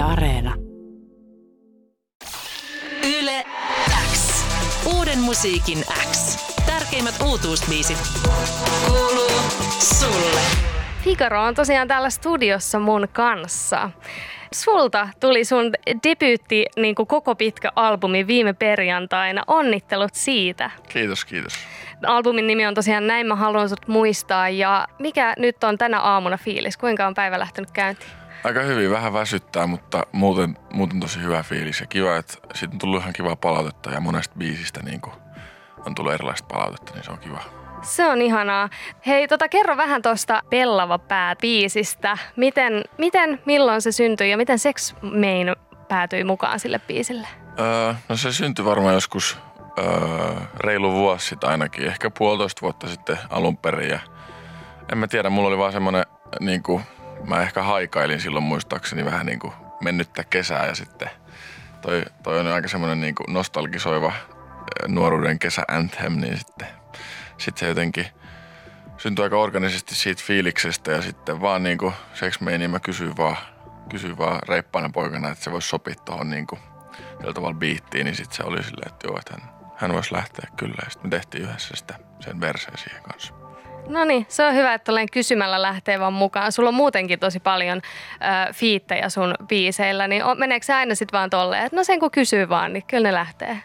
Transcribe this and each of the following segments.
Yle Areena. Yle X. Uuden musiikin X. Tärkeimmät uutuusbiisit. Kuuluu sulle. Figaro on tosiaan täällä studiossa mun kanssa. Sulta tuli sun debyytti niin kuin koko pitkä albumi viime perjantaina. Onnittelut siitä. Kiitos, kiitos. Albumin nimi on tosiaan Näin mä haluan sut muistaa. Ja mikä nyt on tänä aamuna fiilis? Kuinka on päivä lähtenyt käyntiin? Aika hyvin, vähän väsyttää, mutta muuten, muuten tosi hyvä fiilis. Ja kiva, että siitä on tullut ihan kivaa palautetta ja monesta biisistä niin kuin on tullut erilaista palautetta, niin se on kiva. Se on ihanaa. Hei, tota, kerro vähän tuosta Pellava pää biisistä. Miten, miten, milloin se syntyi ja miten Sex Main päätyi mukaan sille biisille? Öö, no se syntyi varmaan joskus öö, reilu vuosi sitten ainakin, ehkä puolitoista vuotta sitten alun perin. Ja en mä tiedä, mulla oli vaan semmoinen, niin kuin, mä ehkä haikailin silloin muistaakseni vähän niin kuin mennyttä kesää ja sitten toi, toi on aika semmoinen niin kuin nostalgisoiva nuoruuden kesä anthem, niin sitten sit se jotenkin syntyi aika organisesti siitä fiiliksestä ja sitten vaan niin kuin Sex Mania mä kysyin vaan, kysyin vaan reippaana poikana, että se voisi sopia tuohon niin kuin tällä tavalla biittiin, niin sitten se oli silleen, että joo, että hän, hän voisi lähteä kyllä. Ja sitten me tehtiin yhdessä sitä, sen verseen siihen kanssa. No niin, se on hyvä, että olen kysymällä lähtee vaan mukaan. Sulla on muutenkin tosi paljon äh, fiittejä sun biiseillä, niin meneekö se aina sitten vaan tolleen, että no sen kun kysyy vaan, niin kyllä ne lähtee.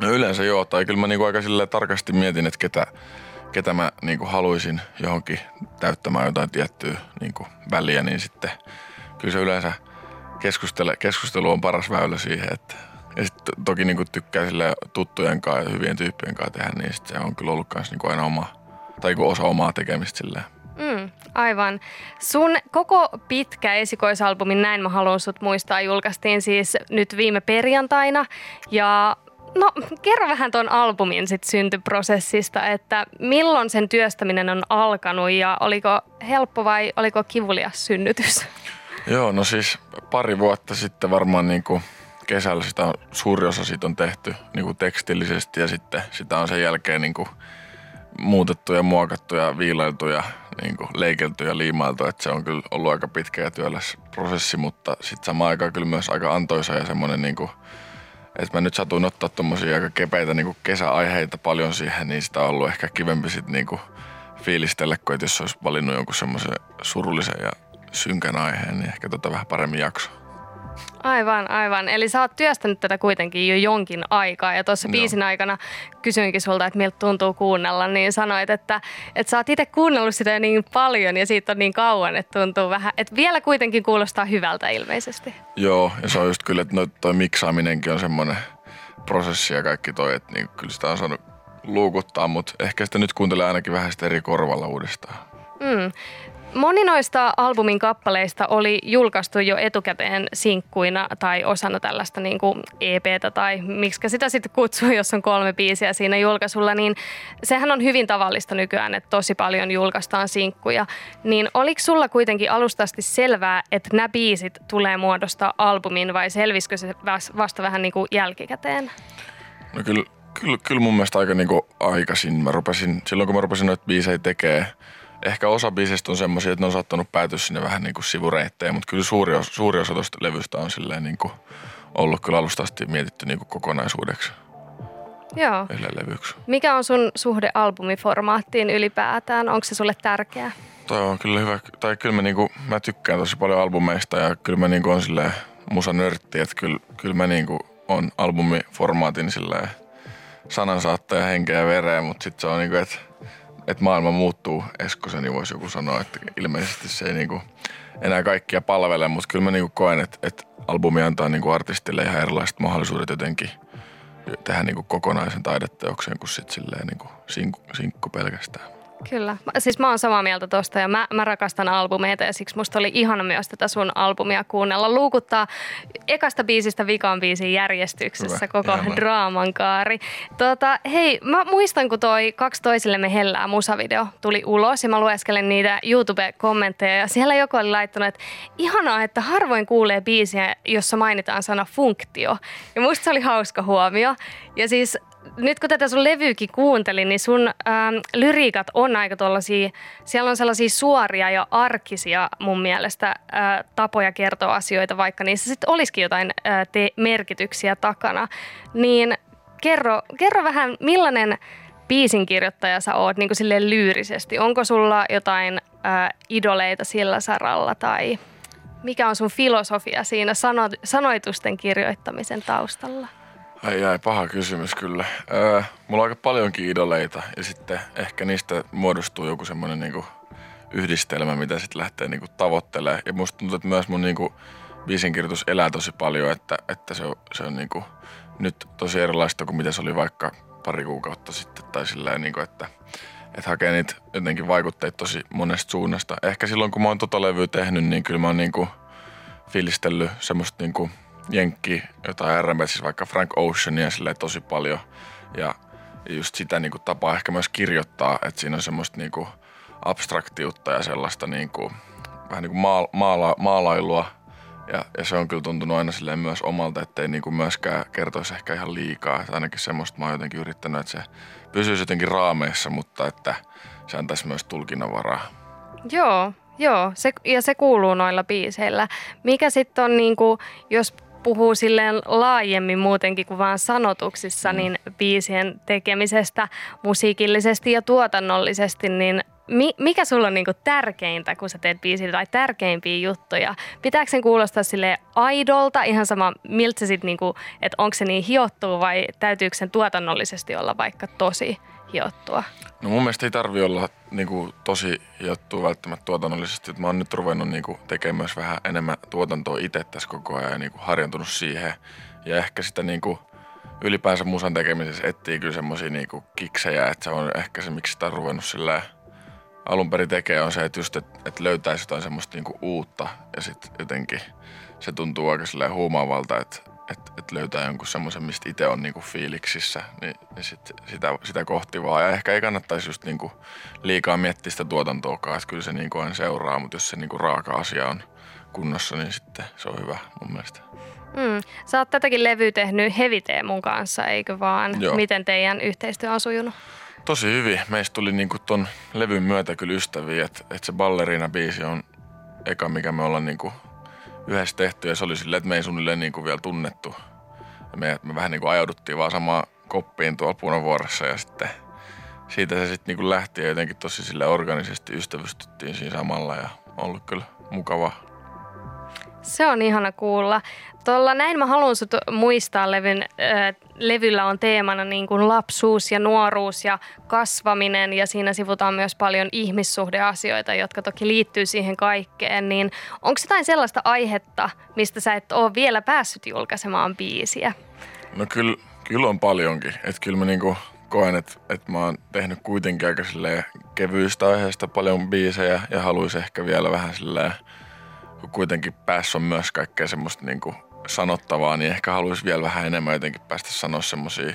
No yleensä joo, tai kyllä mä niinku aika tarkasti mietin, että ketä, ketä mä niinku haluaisin johonkin täyttämään jotain tiettyä niinku väliä, niin sitten kyllä se yleensä keskustelu, keskustelu on paras väylä siihen, että ja sitten toki niinku tykkää sille tuttujen kanssa ja hyvien tyyppien kanssa tehdä, niin sit se on kyllä ollut myös niinku aina oma, tai osa omaa tekemistä silleen. Mm, aivan. Sun koko pitkä esikoisalbumi Näin mä haluan sut muistaa julkaistiin siis nyt viime perjantaina ja No kerro vähän tuon albumin sit syntyprosessista, että milloin sen työstäminen on alkanut ja oliko helppo vai oliko kivulias synnytys? Joo, no siis pari vuotta sitten varmaan niin kuin kesällä sitä on, suuri osa siitä on tehty niin kuin tekstillisesti ja sitten sitä on sen jälkeen niin kuin muutettu ja muokattu ja viilailtu ja niin kuin leikelty ja liimailtu. Että se on kyllä ollut aika pitkä ja työläs prosessi, mutta sitten samaan aikaan kyllä myös aika antoisa ja semmoinen niin kuin – että mä nyt satuin ottaa tuommoisia aika kepeitä niin kesäaiheita paljon siihen, niin sitä on ollut ehkä kivempi sitten niin fiilistellä, kuin että jos olisi valinnut jonkun semmoisen surullisen ja synkän aiheen, niin ehkä tota vähän paremmin jakso. Aivan, aivan. Eli sä oot työstänyt tätä kuitenkin jo jonkin aikaa ja tuossa biisin aikana kysyinkin sulta, että miltä tuntuu kuunnella, niin sanoit, että, että sä oot itse kuunnellut sitä niin paljon ja siitä on niin kauan, että tuntuu vähän, että vielä kuitenkin kuulostaa hyvältä ilmeisesti. Joo, ja se on just kyllä, että no, toi miksaaminenkin on semmoinen prosessi ja kaikki toi, että niin kyllä sitä on saanut luukuttaa, mutta ehkä sitä nyt kuuntelee ainakin vähän sitä eri korvalla uudestaan. Mm. Moni noista albumin kappaleista oli julkaistu jo etukäteen sinkkuina tai osana tällaista niin kuin EPtä tai miksi sitä sitten kutsuu, jos on kolme biisiä siinä julkaisulla, niin sehän on hyvin tavallista nykyään, että tosi paljon julkaistaan sinkkuja. Niin oliko sulla kuitenkin alustasti selvää, että nämä biisit tulee muodostaa albumin vai selvisikö se vasta vähän niin kuin jälkikäteen? No kyllä, kyllä, kyllä mun mielestä aika niin kuin aikaisin. Mä rupesin, silloin kun mä rupesin noita biisejä tekemään, ehkä osa biisistä on semmoisia, että ne on saattanut päätyä sinne vähän niin kuin sivureittejä, mutta kyllä suuri, osa, suuri osa tuosta levystä on silleen niin kuin ollut kyllä alusta asti mietitty niin kuin kokonaisuudeksi. Joo. levyksi. Mikä on sun suhde albumiformaattiin ylipäätään? Onko se sulle tärkeä? Toi on kyllä hyvä. Tai kyllä mä, niinku, mä tykkään tosi paljon albumeista ja kyllä mä niinku on silleen musanörtti, että kyllä, kyllä mä niinku on albumiformaatin silleen sanansaattaja henkeä ja vereä, mutta sitten se on niinku, että että maailma muuttuu Eskosen, niin voisi joku sanoa, että ilmeisesti se ei niinku enää kaikkia palvele, mutta kyllä mä niinku koen, että, että albumi antaa niinku artistille ihan erilaiset mahdollisuudet jotenkin tehdä niinku kokonaisen taideteoksen kuin sitten silleen niinku sinkku, sinkku pelkästään. Kyllä. Siis mä oon samaa mieltä tosta ja mä, mä rakastan albumeita ja siksi musta oli ihana myös tätä sun albumia kuunnella. Luukuttaa ekasta biisistä vikaan biisin järjestyksessä Hyvä. koko Ihana. draaman kaari. Tota, hei, mä muistan kun toi Kaksi toisillemme hellää musavideo tuli ulos ja mä lueskelen niitä YouTube-kommentteja ja siellä joku oli laittanut, että ihanaa, että harvoin kuulee biisiä, jossa mainitaan sana funktio. Ja musta se oli hauska huomio. Ja siis nyt kun tätä sun levyykin kuuntelin, niin sun ähm, lyriikat on aika tollasia, siellä on sellaisia suoria ja arkisia mun mielestä äh, tapoja kertoa asioita, vaikka niissä sitten olisikin jotain äh, te- merkityksiä takana. Niin kerro, kerro vähän, millainen biisin kirjoittaja sä oot niin kuin lyyrisesti? Onko sulla jotain äh, idoleita sillä saralla tai mikä on sun filosofia siinä sano, sanoitusten kirjoittamisen taustalla? Ai ai, paha kysymys kyllä. Öö, mulla on aika paljonkin idoleita ja sitten ehkä niistä muodostuu joku semmoinen niinku yhdistelmä, mitä sitten lähtee niinku tavoittelemaan. Ja musta tuntuu, että myös mun niinku biisinkirjoitus elää tosi paljon, että, että se on, se on niinku nyt tosi erilaista kuin mitä se oli vaikka pari kuukautta sitten. Tai silleen, niinku, että, että hakee niitä jotenkin vaikutteita tosi monesta suunnasta. Ehkä silloin, kun mä oon tota levyä tehnyt, niin kyllä mä oon niinku fiilistellyt semmoista niinku – jenkki, jotain R&B, siis vaikka Frank Oceania sille tosi paljon. Ja just sitä niin kuin, tapaa ehkä myös kirjoittaa, että siinä on semmoista niin kuin, abstraktiutta ja sellaista niin kuin, vähän niin kuin maala, maala, maalailua. Ja, ja, se on kyllä tuntunut aina silleen myös omalta, ettei niin kuin myöskään kertoisi ehkä ihan liikaa. Että ainakin semmoista mä oon jotenkin yrittänyt, että se pysyisi jotenkin raameissa, mutta että se antaisi myös tulkinnanvaraa. Joo, Joo, se, ja se kuuluu noilla biiseillä. Mikä sitten on, niinku, jos puhuu silleen laajemmin muutenkin kuin vaan sanotuksissa, mm. niin biisien tekemisestä musiikillisesti ja tuotannollisesti, niin mi- mikä sulla on niinku tärkeintä, kun sä teet biisiä tai tärkeimpiä juttuja? Pitääkö sen kuulostaa sille aidolta, ihan sama miltä se sitten, niinku, että onko se niin hiottua vai täytyykö sen tuotannollisesti olla vaikka tosi hiottua? No mun mielestä ei tarvi olla niin kuin, tosi hiottua välttämättä tuotannollisesti. Mä oon nyt ruvennut niin kuin, tekemään myös vähän enemmän tuotantoa itse tässä koko ajan ja niin kuin, harjantunut siihen. Ja ehkä sitä niin kuin, ylipäänsä musan tekemisessä etsii kyllä semmosia niin kuin, kiksejä, että se on ehkä se, miksi sitä on ruvennut silleen alun perin tekee on se, että just, että, että löytäisi jotain semmoista niinku uutta ja sitten jotenkin se tuntuu aika silleen huumaavalta, että, että, että löytää jonkun semmoisen, mistä itse on niinku fiiliksissä, niin, niin sit, sitä, sitä kohti vaan. Ja ehkä ei kannattaisi just niinku liikaa miettiä sitä tuotantoakaan, että kyllä se niinku aina seuraa, mutta jos se niinku raaka asia on kunnossa, niin sitten se on hyvä mun mielestä. Mm. Sä oot tätäkin levyä tehnyt Heviteemun kanssa, eikö vaan? Joo. Miten teidän yhteistyö on sujunut? Tosi hyvin. Meistä tuli niinku ton levyn myötä kyllä ystäviä, että et se Ballerina-biisi on eka, mikä me ollaan niinku yhdessä tehty ja se oli silleen, että me ei suunnilleen niinku vielä tunnettu. Ja me, me vähän niinku ajauduttiin vaan samaan koppiin tuolla punavuorossa ja sitten siitä se sitten niinku lähti ja jotenkin tosi sille organisesti ystävystyttiin siinä samalla ja on ollut kyllä mukavaa. Se on ihana kuulla. Tuolla näin mä haluan sut muistaa levyn, äh, levyllä on teemana niin kuin lapsuus ja nuoruus ja kasvaminen ja siinä sivutaan myös paljon ihmissuhdeasioita, jotka toki liittyy siihen kaikkeen. Niin onko jotain sellaista aihetta, mistä sä et ole vielä päässyt julkaisemaan biisiä? No kyllä, kyllä on paljonkin. Että kyllä mä niinku koen, että, että mä oon tehnyt kuitenkin aika kevyistä aiheista paljon biisejä ja haluaisin ehkä vielä vähän silleen kun kuitenkin päässä on myös kaikkea semmoista niin kuin sanottavaa, niin ehkä haluaisi vielä vähän enemmän jotenkin päästä sanoa semmoisia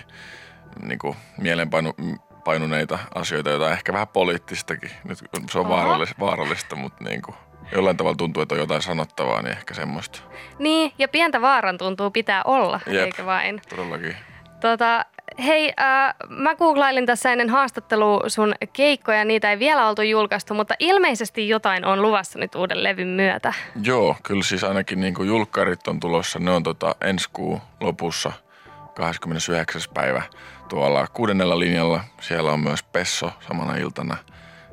niin mielenpainuneita asioita, joita ehkä vähän poliittistakin. Nyt se on vaarallista, vaarallista mutta niin kuin jollain tavalla tuntuu, että on jotain sanottavaa, niin ehkä semmoista. Niin, ja pientä vaaran tuntuu pitää olla, Jep, eikö vain? todellakin. Tota, hei, äh, mä googlailin tässä ennen haastattelua sun keikkoja, niitä ei vielä oltu julkaistu, mutta ilmeisesti jotain on luvassa nyt uuden levyn myötä. Joo, kyllä siis ainakin niin julkkarit on tulossa, ne on tota ensi kuun lopussa 29. päivä tuolla kuudennella linjalla. Siellä on myös Pesso samana iltana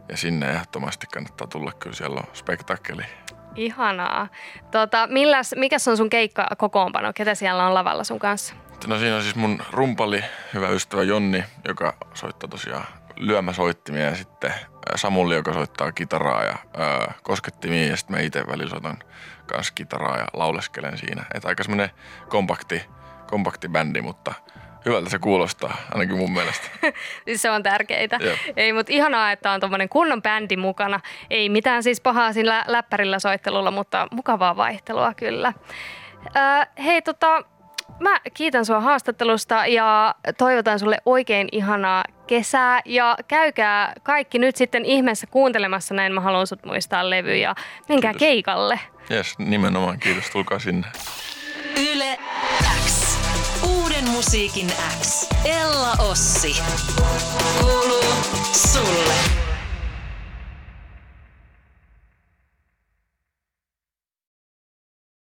ja sinne ehdottomasti kannattaa tulla, kyllä siellä on spektakkeli. Ihanaa. Tota, milläs, mikäs on sun keikka kokoonpano? Ketä siellä on lavalla sun kanssa? No siinä on siis mun rumpali, hyvä ystävä Jonni, joka soittaa tosiaan lyömäsoittimia ja sitten Samulli, joka soittaa kitaraa ja ää, koskettimia ja sitten mä itse välillä soitan kanssa kitaraa ja lauleskelen siinä. Että aika semmoinen kompakti, kompakti bändi, mutta hyvältä se kuulostaa, ainakin mun mielestä. siis se on tärkeitä. Jep. Ei, mutta ihanaa, että on tuommoinen kunnon bändi mukana. Ei mitään siis pahaa siinä läppärillä soittelulla, mutta mukavaa vaihtelua kyllä. Äh, hei, tota, mä kiitän sua haastattelusta ja toivotan sulle oikein ihanaa kesää ja käykää kaikki nyt sitten ihmeessä kuuntelemassa näin mä haluan sut muistaa levy ja menkää kiitos. keikalle. Yes, nimenomaan kiitos, tulkaa sinne. Yle X. Uuden Musiikin X. Ella Ossi. Kuuluu sulle.